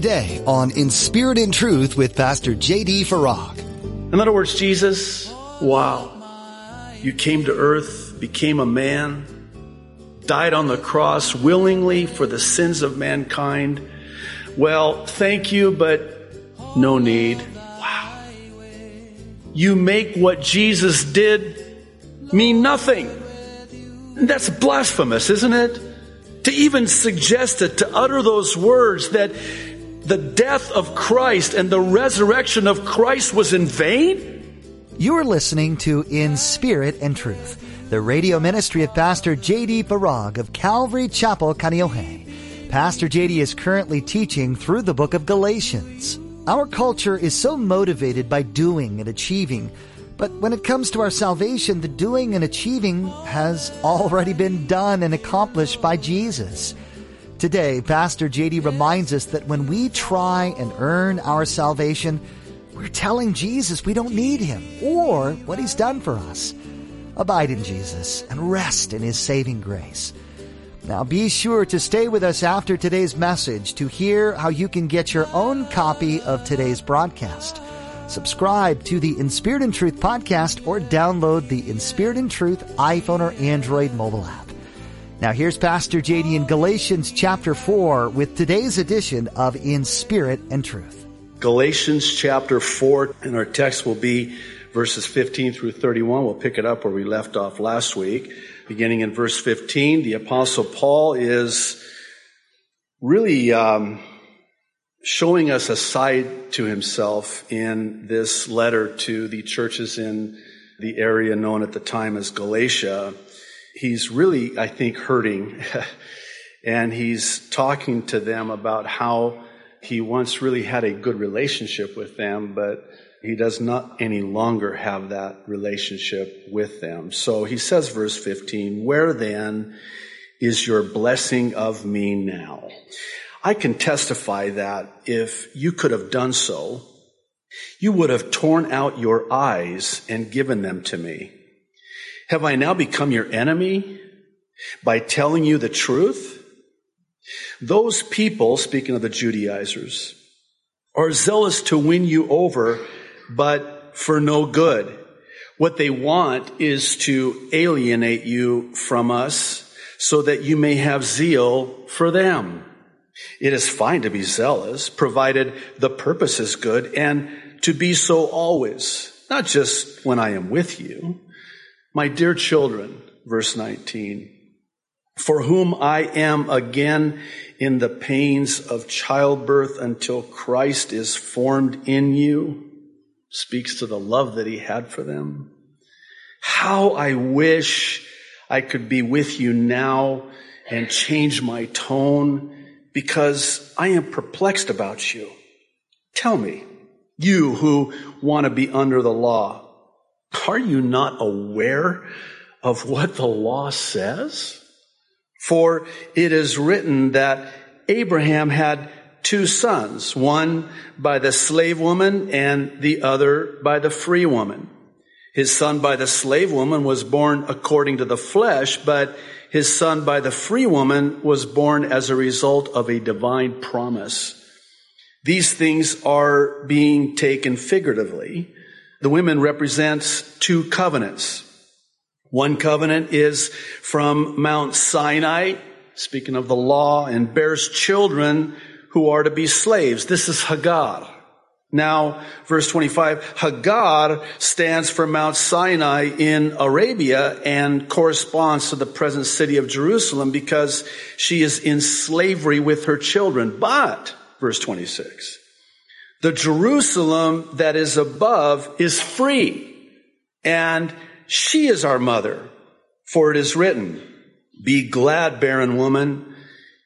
today on In Spirit and Truth with Pastor J.D. Farag. In other words, Jesus, wow. You came to earth, became a man, died on the cross willingly for the sins of mankind. Well, thank you, but no need. Wow. You make what Jesus did mean nothing. That's blasphemous, isn't it? To even suggest it, to utter those words that the death of Christ and the resurrection of Christ was in vain? You are listening to In Spirit and Truth, the radio ministry of Pastor J.D. Farag of Calvary Chapel, Kaneohe. Pastor J.D. is currently teaching through the book of Galatians. Our culture is so motivated by doing and achieving but when it comes to our salvation, the doing and achieving has already been done and accomplished by Jesus. Today, Pastor JD reminds us that when we try and earn our salvation, we're telling Jesus we don't need him or what he's done for us. Abide in Jesus and rest in his saving grace. Now be sure to stay with us after today's message to hear how you can get your own copy of today's broadcast. Subscribe to the In Spirit and Truth podcast or download the In Spirit and Truth iPhone or Android mobile app. Now here's Pastor JD in Galatians chapter 4 with today's edition of In Spirit and Truth. Galatians chapter 4 and our text will be verses 15 through 31. We'll pick it up where we left off last week. Beginning in verse 15, the apostle Paul is really um, showing us a side to himself in this letter to the churches in the area known at the time as Galatia. He's really, I think, hurting. and he's talking to them about how he once really had a good relationship with them, but he does not any longer have that relationship with them. So he says, verse 15, where then is your blessing of me now? I can testify that if you could have done so, you would have torn out your eyes and given them to me. Have I now become your enemy by telling you the truth? Those people, speaking of the Judaizers, are zealous to win you over, but for no good. What they want is to alienate you from us so that you may have zeal for them. It is fine to be zealous, provided the purpose is good, and to be so always, not just when I am with you. My dear children, verse 19, for whom I am again in the pains of childbirth until Christ is formed in you, speaks to the love that he had for them. How I wish I could be with you now and change my tone because I am perplexed about you. Tell me, you who want to be under the law, are you not aware of what the law says? For it is written that Abraham had two sons, one by the slave woman and the other by the free woman. His son by the slave woman was born according to the flesh, but his son by the free woman was born as a result of a divine promise. These things are being taken figuratively. The women represents two covenants. One covenant is from Mount Sinai, speaking of the law, and bears children who are to be slaves. This is Hagar. Now, verse 25, Hagar stands for Mount Sinai in Arabia and corresponds to the present city of Jerusalem because she is in slavery with her children. But, verse 26, the Jerusalem that is above is free and she is our mother. For it is written, be glad, barren woman,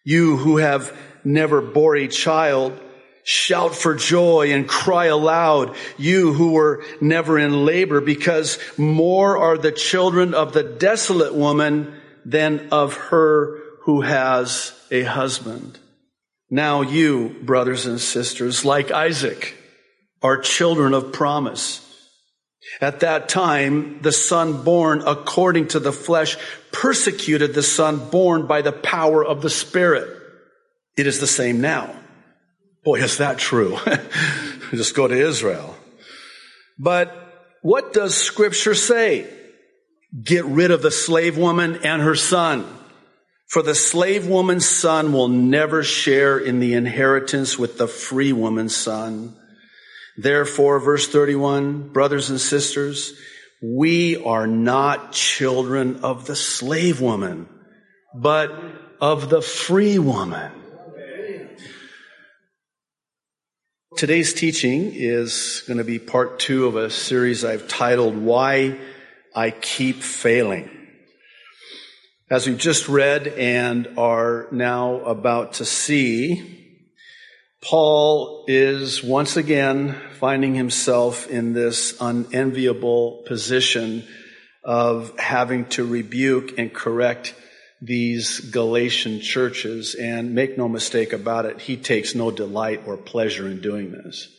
you who have never bore a child, Shout for joy and cry aloud, you who were never in labor, because more are the children of the desolate woman than of her who has a husband. Now you, brothers and sisters, like Isaac, are children of promise. At that time, the son born according to the flesh persecuted the son born by the power of the Spirit. It is the same now. Boy, is that true. Just go to Israel. But what does scripture say? Get rid of the slave woman and her son. For the slave woman's son will never share in the inheritance with the free woman's son. Therefore, verse 31, brothers and sisters, we are not children of the slave woman, but of the free woman. Today's teaching is going to be part two of a series I've titled Why I Keep Failing. As we just read and are now about to see, Paul is once again finding himself in this unenviable position of having to rebuke and correct these Galatian churches, and make no mistake about it, he takes no delight or pleasure in doing this.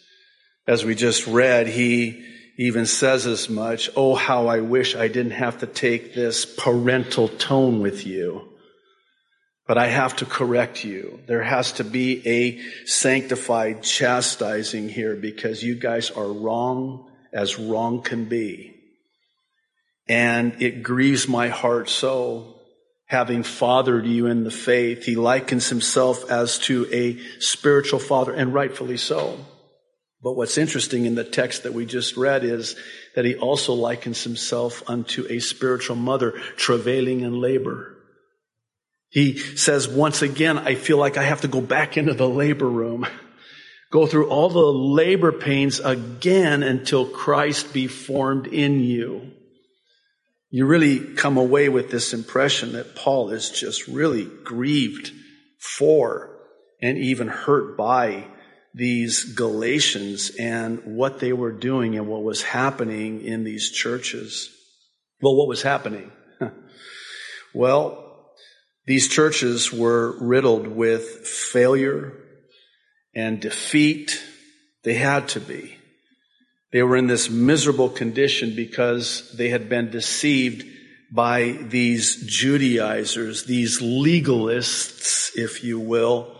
As we just read, he even says as much, Oh, how I wish I didn't have to take this parental tone with you. But I have to correct you. There has to be a sanctified chastising here because you guys are wrong as wrong can be. And it grieves my heart so having fathered you in the faith. He likens himself as to a spiritual father, and rightfully so. But what's interesting in the text that we just read is that he also likens himself unto a spiritual mother travailing in labor. He says, once again, I feel like I have to go back into the labor room, go through all the labor pains again until Christ be formed in you you really come away with this impression that Paul is just really grieved for and even hurt by these Galatians and what they were doing and what was happening in these churches. Well, what was happening? well, these churches were riddled with failure and defeat. They had to be. They were in this miserable condition because they had been deceived by these Judaizers, these legalists, if you will,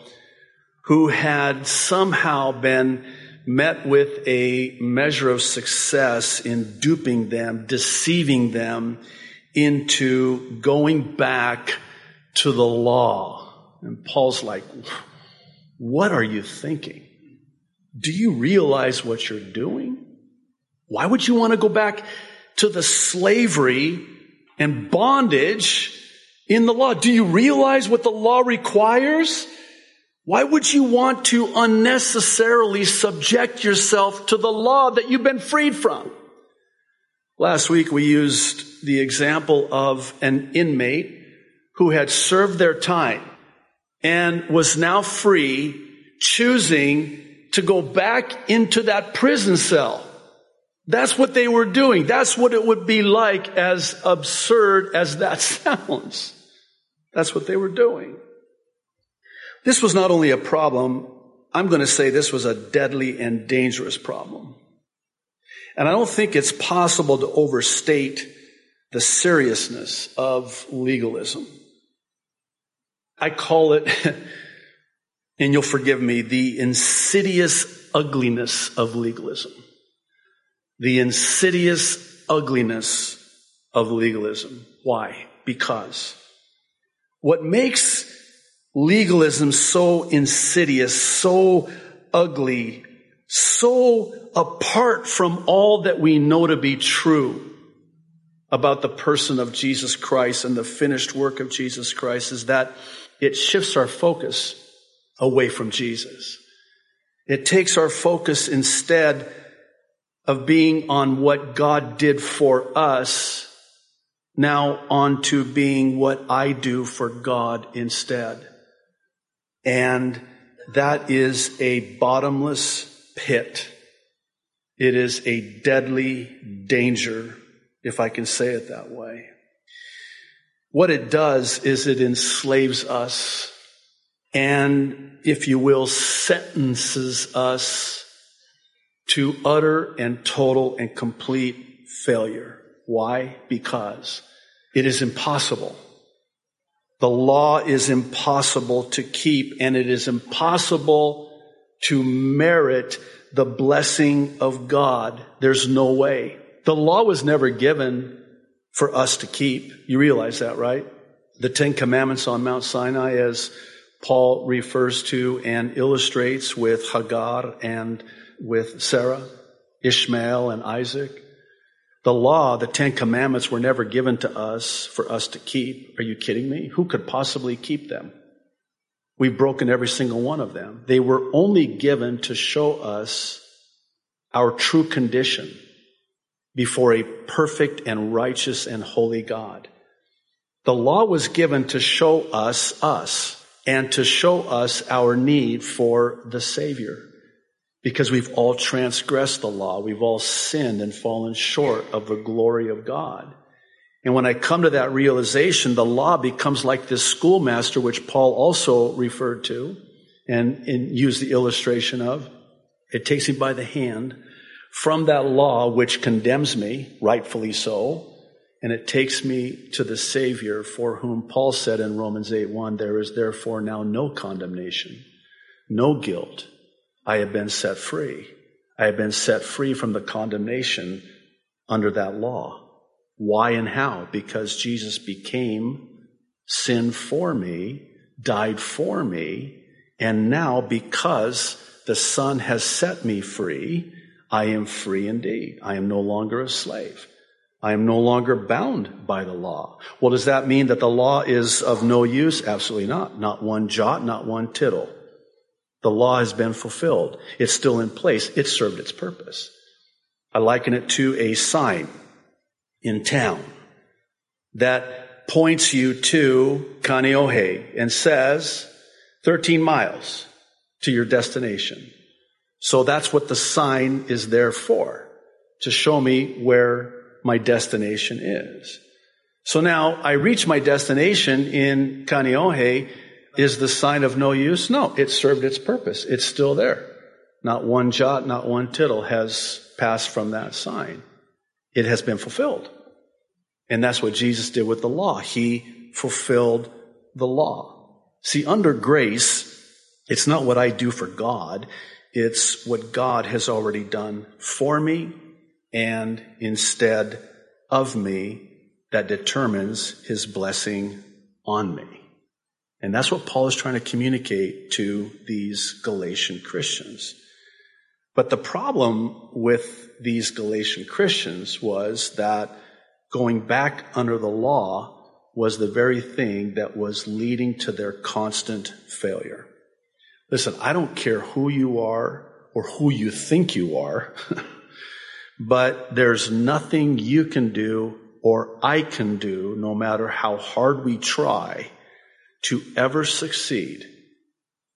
who had somehow been met with a measure of success in duping them, deceiving them into going back to the law. And Paul's like, what are you thinking? Do you realize what you're doing? Why would you want to go back to the slavery and bondage in the law? Do you realize what the law requires? Why would you want to unnecessarily subject yourself to the law that you've been freed from? Last week we used the example of an inmate who had served their time and was now free, choosing to go back into that prison cell. That's what they were doing. That's what it would be like, as absurd as that sounds. That's what they were doing. This was not only a problem, I'm going to say this was a deadly and dangerous problem. And I don't think it's possible to overstate the seriousness of legalism. I call it, and you'll forgive me, the insidious ugliness of legalism the insidious ugliness of legalism. Why? Because what makes legalism so insidious, so ugly, so apart from all that we know to be true about the person of Jesus Christ and the finished work of Jesus Christ is that it shifts our focus away from Jesus. It takes our focus instead of being on what God did for us now on to being what I do for God instead. And that is a bottomless pit. It is a deadly danger, if I can say it that way. What it does is it enslaves us and, if you will, sentences us to utter and total and complete failure. Why? Because it is impossible. The law is impossible to keep and it is impossible to merit the blessing of God. There's no way. The law was never given for us to keep. You realize that, right? The Ten Commandments on Mount Sinai, as Paul refers to and illustrates with Hagar and with Sarah, Ishmael and Isaac. The law, the Ten Commandments were never given to us for us to keep. Are you kidding me? Who could possibly keep them? We've broken every single one of them. They were only given to show us our true condition before a perfect and righteous and holy God. The law was given to show us us and to show us our need for the Savior. Because we've all transgressed the law. We've all sinned and fallen short of the glory of God. And when I come to that realization, the law becomes like this schoolmaster, which Paul also referred to and, and used the illustration of. It takes me by the hand from that law which condemns me, rightfully so, and it takes me to the Savior for whom Paul said in Romans 8 1, there is therefore now no condemnation, no guilt. I have been set free. I have been set free from the condemnation under that law. Why and how? Because Jesus became sin for me, died for me, and now because the Son has set me free, I am free indeed. I am no longer a slave. I am no longer bound by the law. Well, does that mean that the law is of no use? Absolutely not. Not one jot, not one tittle. The law has been fulfilled. It's still in place. It served its purpose. I liken it to a sign in town that points you to Kaneohe and says 13 miles to your destination. So that's what the sign is there for, to show me where my destination is. So now I reach my destination in Kaneohe. Is the sign of no use? No, it served its purpose. It's still there. Not one jot, not one tittle has passed from that sign. It has been fulfilled. And that's what Jesus did with the law. He fulfilled the law. See, under grace, it's not what I do for God. It's what God has already done for me and instead of me that determines his blessing on me. And that's what Paul is trying to communicate to these Galatian Christians. But the problem with these Galatian Christians was that going back under the law was the very thing that was leading to their constant failure. Listen, I don't care who you are or who you think you are, but there's nothing you can do or I can do, no matter how hard we try, to ever succeed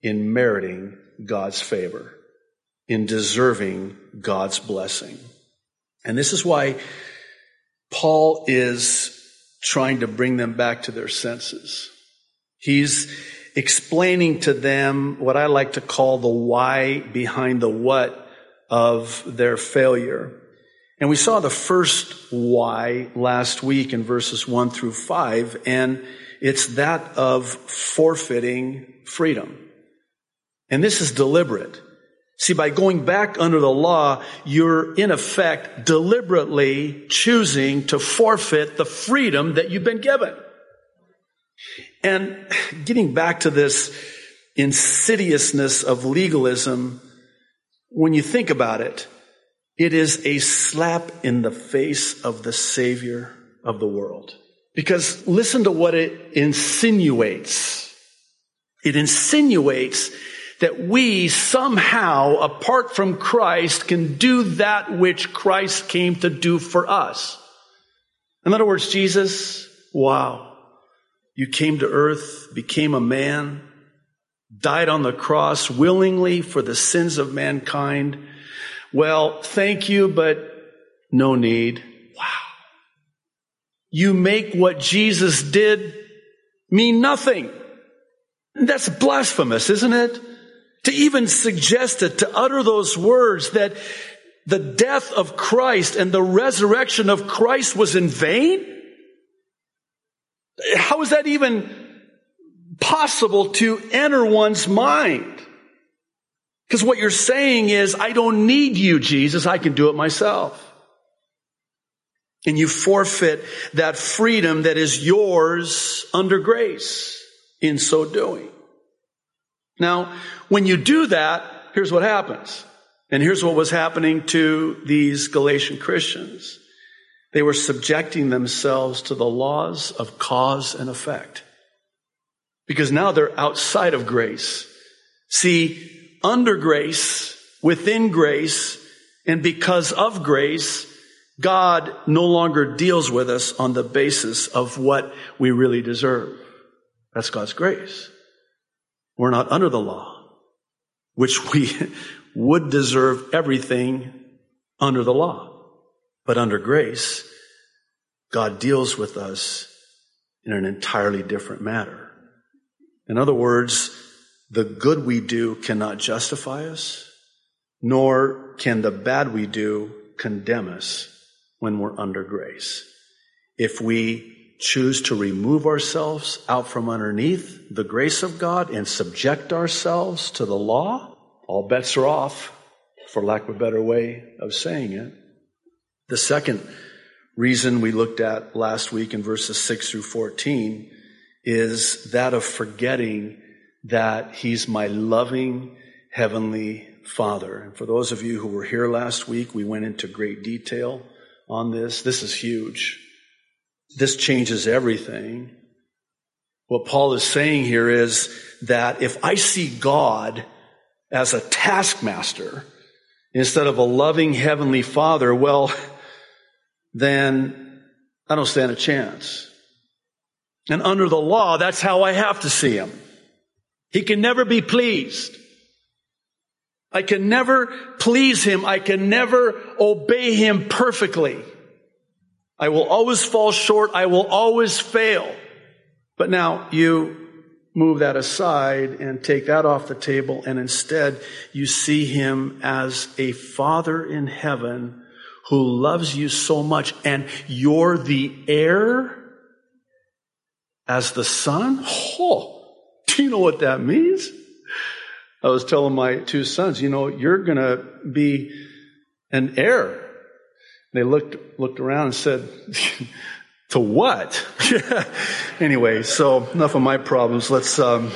in meriting God's favor, in deserving God's blessing. And this is why Paul is trying to bring them back to their senses. He's explaining to them what I like to call the why behind the what of their failure. And we saw the first why last week in verses one through five, and it's that of forfeiting freedom. And this is deliberate. See, by going back under the law, you're in effect deliberately choosing to forfeit the freedom that you've been given. And getting back to this insidiousness of legalism, when you think about it, it is a slap in the face of the Savior of the world. Because listen to what it insinuates. It insinuates that we somehow, apart from Christ, can do that which Christ came to do for us. In other words, Jesus, wow, you came to earth, became a man, died on the cross willingly for the sins of mankind. Well, thank you, but no need. You make what Jesus did mean nothing. That's blasphemous, isn't it? To even suggest it, to utter those words that the death of Christ and the resurrection of Christ was in vain? How is that even possible to enter one's mind? Because what you're saying is, I don't need you, Jesus. I can do it myself. And you forfeit that freedom that is yours under grace in so doing. Now, when you do that, here's what happens. And here's what was happening to these Galatian Christians. They were subjecting themselves to the laws of cause and effect. Because now they're outside of grace. See, under grace, within grace, and because of grace, God no longer deals with us on the basis of what we really deserve. That's God's grace. We're not under the law, which we would deserve everything under the law. But under grace, God deals with us in an entirely different manner. In other words, the good we do cannot justify us, nor can the bad we do condemn us when we're under grace. If we choose to remove ourselves out from underneath the grace of God and subject ourselves to the law, all bets are off, for lack of a better way of saying it. The second reason we looked at last week in verses 6 through 14 is that of forgetting that He's my loving Heavenly Father. And for those of you who were here last week, we went into great detail on this. This is huge. This changes everything. What Paul is saying here is that if I see God as a taskmaster instead of a loving heavenly father, well, then I don't stand a chance. And under the law, that's how I have to see him. He can never be pleased. I can never please him. I can never obey him perfectly. I will always fall short. I will always fail. But now you move that aside and take that off the table and instead you see him as a father in heaven who loves you so much and you're the heir as the son? Oh, do you know what that means? I was telling my two sons, you know, you're going to be an heir. They looked, looked around and said, to what? anyway, so enough of my problems. Let's, um,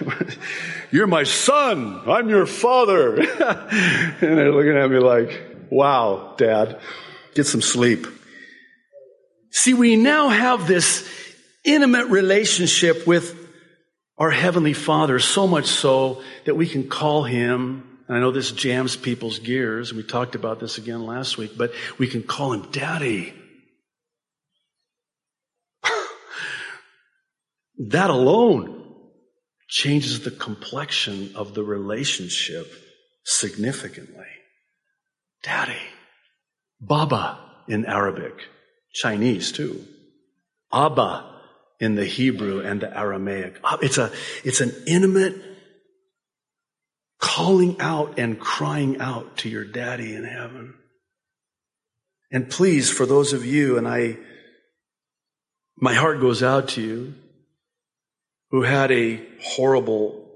you're my son. I'm your father. and they're looking at me like, wow, dad, get some sleep. See, we now have this intimate relationship with our Heavenly Father, so much so that we can call Him, and I know this jams people's gears, we talked about this again last week, but we can call Him Daddy. that alone changes the complexion of the relationship significantly. Daddy. Baba in Arabic, Chinese too. Abba in the Hebrew and the Aramaic. It's a, it's an intimate calling out and crying out to your daddy in heaven. And please, for those of you, and I, my heart goes out to you, who had a horrible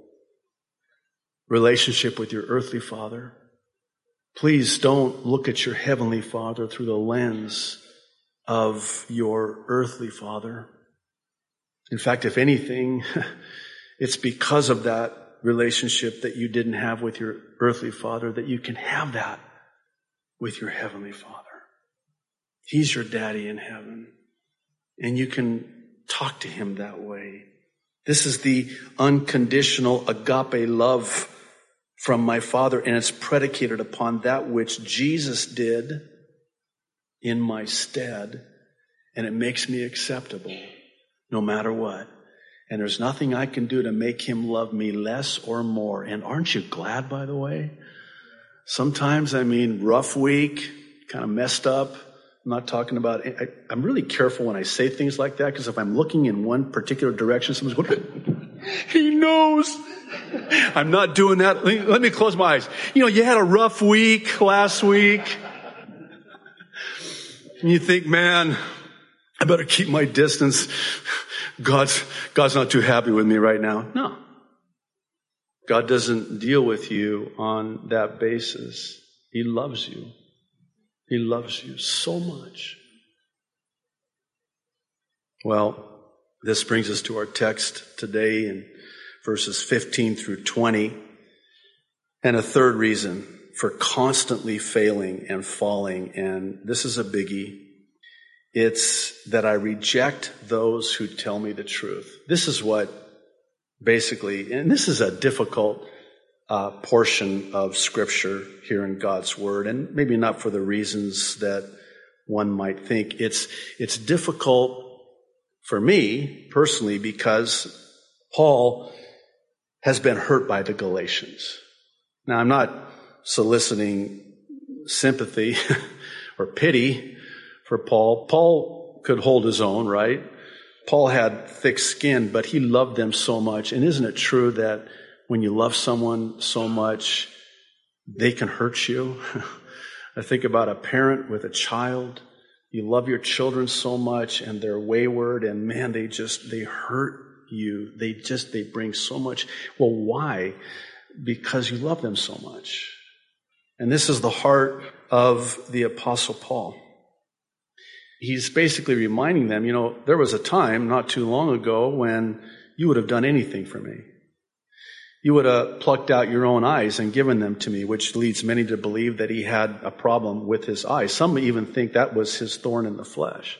relationship with your earthly father, please don't look at your heavenly father through the lens of your earthly father. In fact, if anything, it's because of that relationship that you didn't have with your earthly father that you can have that with your heavenly father. He's your daddy in heaven. And you can talk to him that way. This is the unconditional agape love from my father, and it's predicated upon that which Jesus did in my stead, and it makes me acceptable no matter what. And there's nothing I can do to make him love me less or more. And aren't you glad, by the way? Sometimes, I mean, rough week, kind of messed up. I'm not talking about, I, am really careful when I say things like that because if I'm looking in one particular direction, someone's going, he knows. I'm not doing that. Let me, let me close my eyes. You know, you had a rough week last week. And you think, man, I better keep my distance. God's, God's not too happy with me right now. No. God doesn't deal with you on that basis. He loves you. He loves you so much. Well, this brings us to our text today in verses 15 through 20. And a third reason for constantly failing and falling, and this is a biggie. It's that I reject those who tell me the truth. This is what basically, and this is a difficult uh, portion of scripture here in God's word, and maybe not for the reasons that one might think. It's, it's difficult for me personally because Paul has been hurt by the Galatians. Now, I'm not soliciting sympathy or pity for Paul. Paul could hold his own, right? Paul had thick skin, but he loved them so much. And isn't it true that when you love someone so much, they can hurt you? I think about a parent with a child. You love your children so much and they're wayward and man, they just, they hurt you. They just, they bring so much. Well, why? Because you love them so much. And this is the heart of the apostle Paul. He's basically reminding them, you know, there was a time not too long ago when you would have done anything for me. You would have plucked out your own eyes and given them to me, which leads many to believe that he had a problem with his eyes. Some even think that was his thorn in the flesh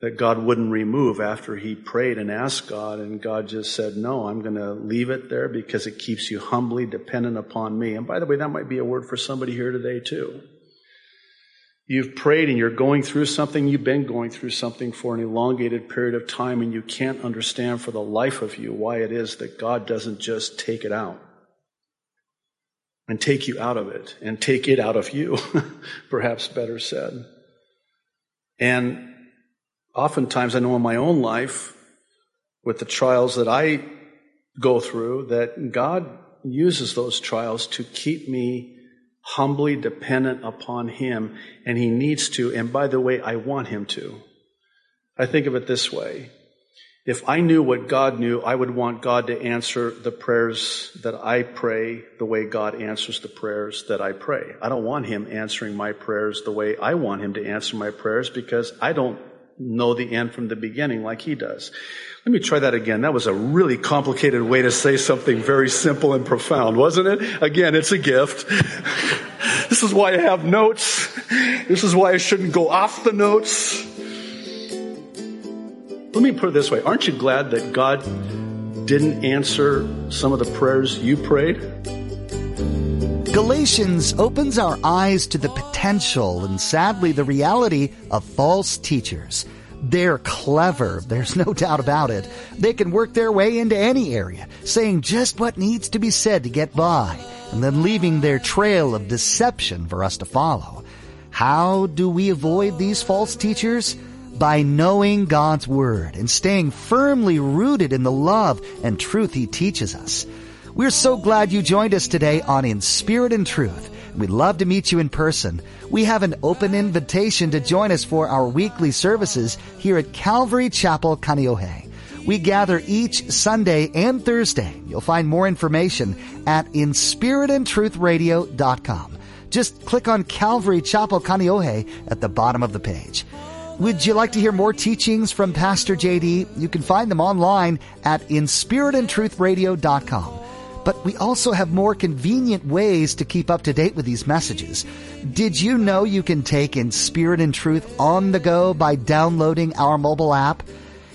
that God wouldn't remove after he prayed and asked God, and God just said, No, I'm going to leave it there because it keeps you humbly dependent upon me. And by the way, that might be a word for somebody here today, too. You've prayed and you're going through something, you've been going through something for an elongated period of time, and you can't understand for the life of you why it is that God doesn't just take it out and take you out of it and take it out of you, perhaps better said. And oftentimes I know in my own life, with the trials that I go through, that God uses those trials to keep me humbly dependent upon Him, and He needs to, and by the way, I want Him to. I think of it this way. If I knew what God knew, I would want God to answer the prayers that I pray the way God answers the prayers that I pray. I don't want Him answering my prayers the way I want Him to answer my prayers because I don't know the end from the beginning like he does. Let me try that again. That was a really complicated way to say something very simple and profound, wasn't it? Again, it's a gift. this is why I have notes. This is why I shouldn't go off the notes. Let me put it this way. Aren't you glad that God didn't answer some of the prayers you prayed? Galatians opens our eyes to the potential and sadly the reality of false teachers. They're clever, there's no doubt about it. They can work their way into any area, saying just what needs to be said to get by, and then leaving their trail of deception for us to follow. How do we avoid these false teachers? By knowing God's Word and staying firmly rooted in the love and truth He teaches us. We're so glad you joined us today on In Spirit and Truth. We'd love to meet you in person. We have an open invitation to join us for our weekly services here at Calvary Chapel, Kaneohe. We gather each Sunday and Thursday. You'll find more information at inspiritandtruthradio.com. Just click on Calvary Chapel, Kaneohe at the bottom of the page. Would you like to hear more teachings from Pastor JD? You can find them online at inspiritandtruthradio.com but we also have more convenient ways to keep up to date with these messages. Did you know you can take in spirit and truth on the go by downloading our mobile app?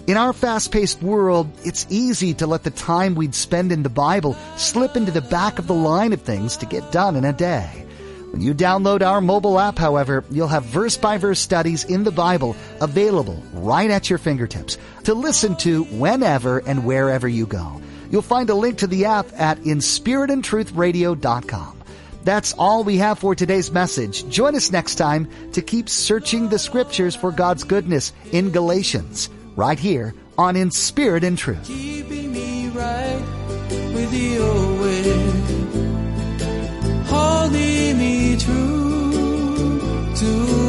In our fast-paced world, it's easy to let the time we'd spend in the Bible slip into the back of the line of things to get done in a day. When you download our mobile app, however, you'll have verse-by-verse studies in the Bible available right at your fingertips to listen to whenever and wherever you go. You'll find a link to the app at inspiritandtruthradio.com. That's all we have for today's message. Join us next time to keep searching the scriptures for God's goodness in Galatians, right here on In Spirit and Truth. Keeping me right with holding me true to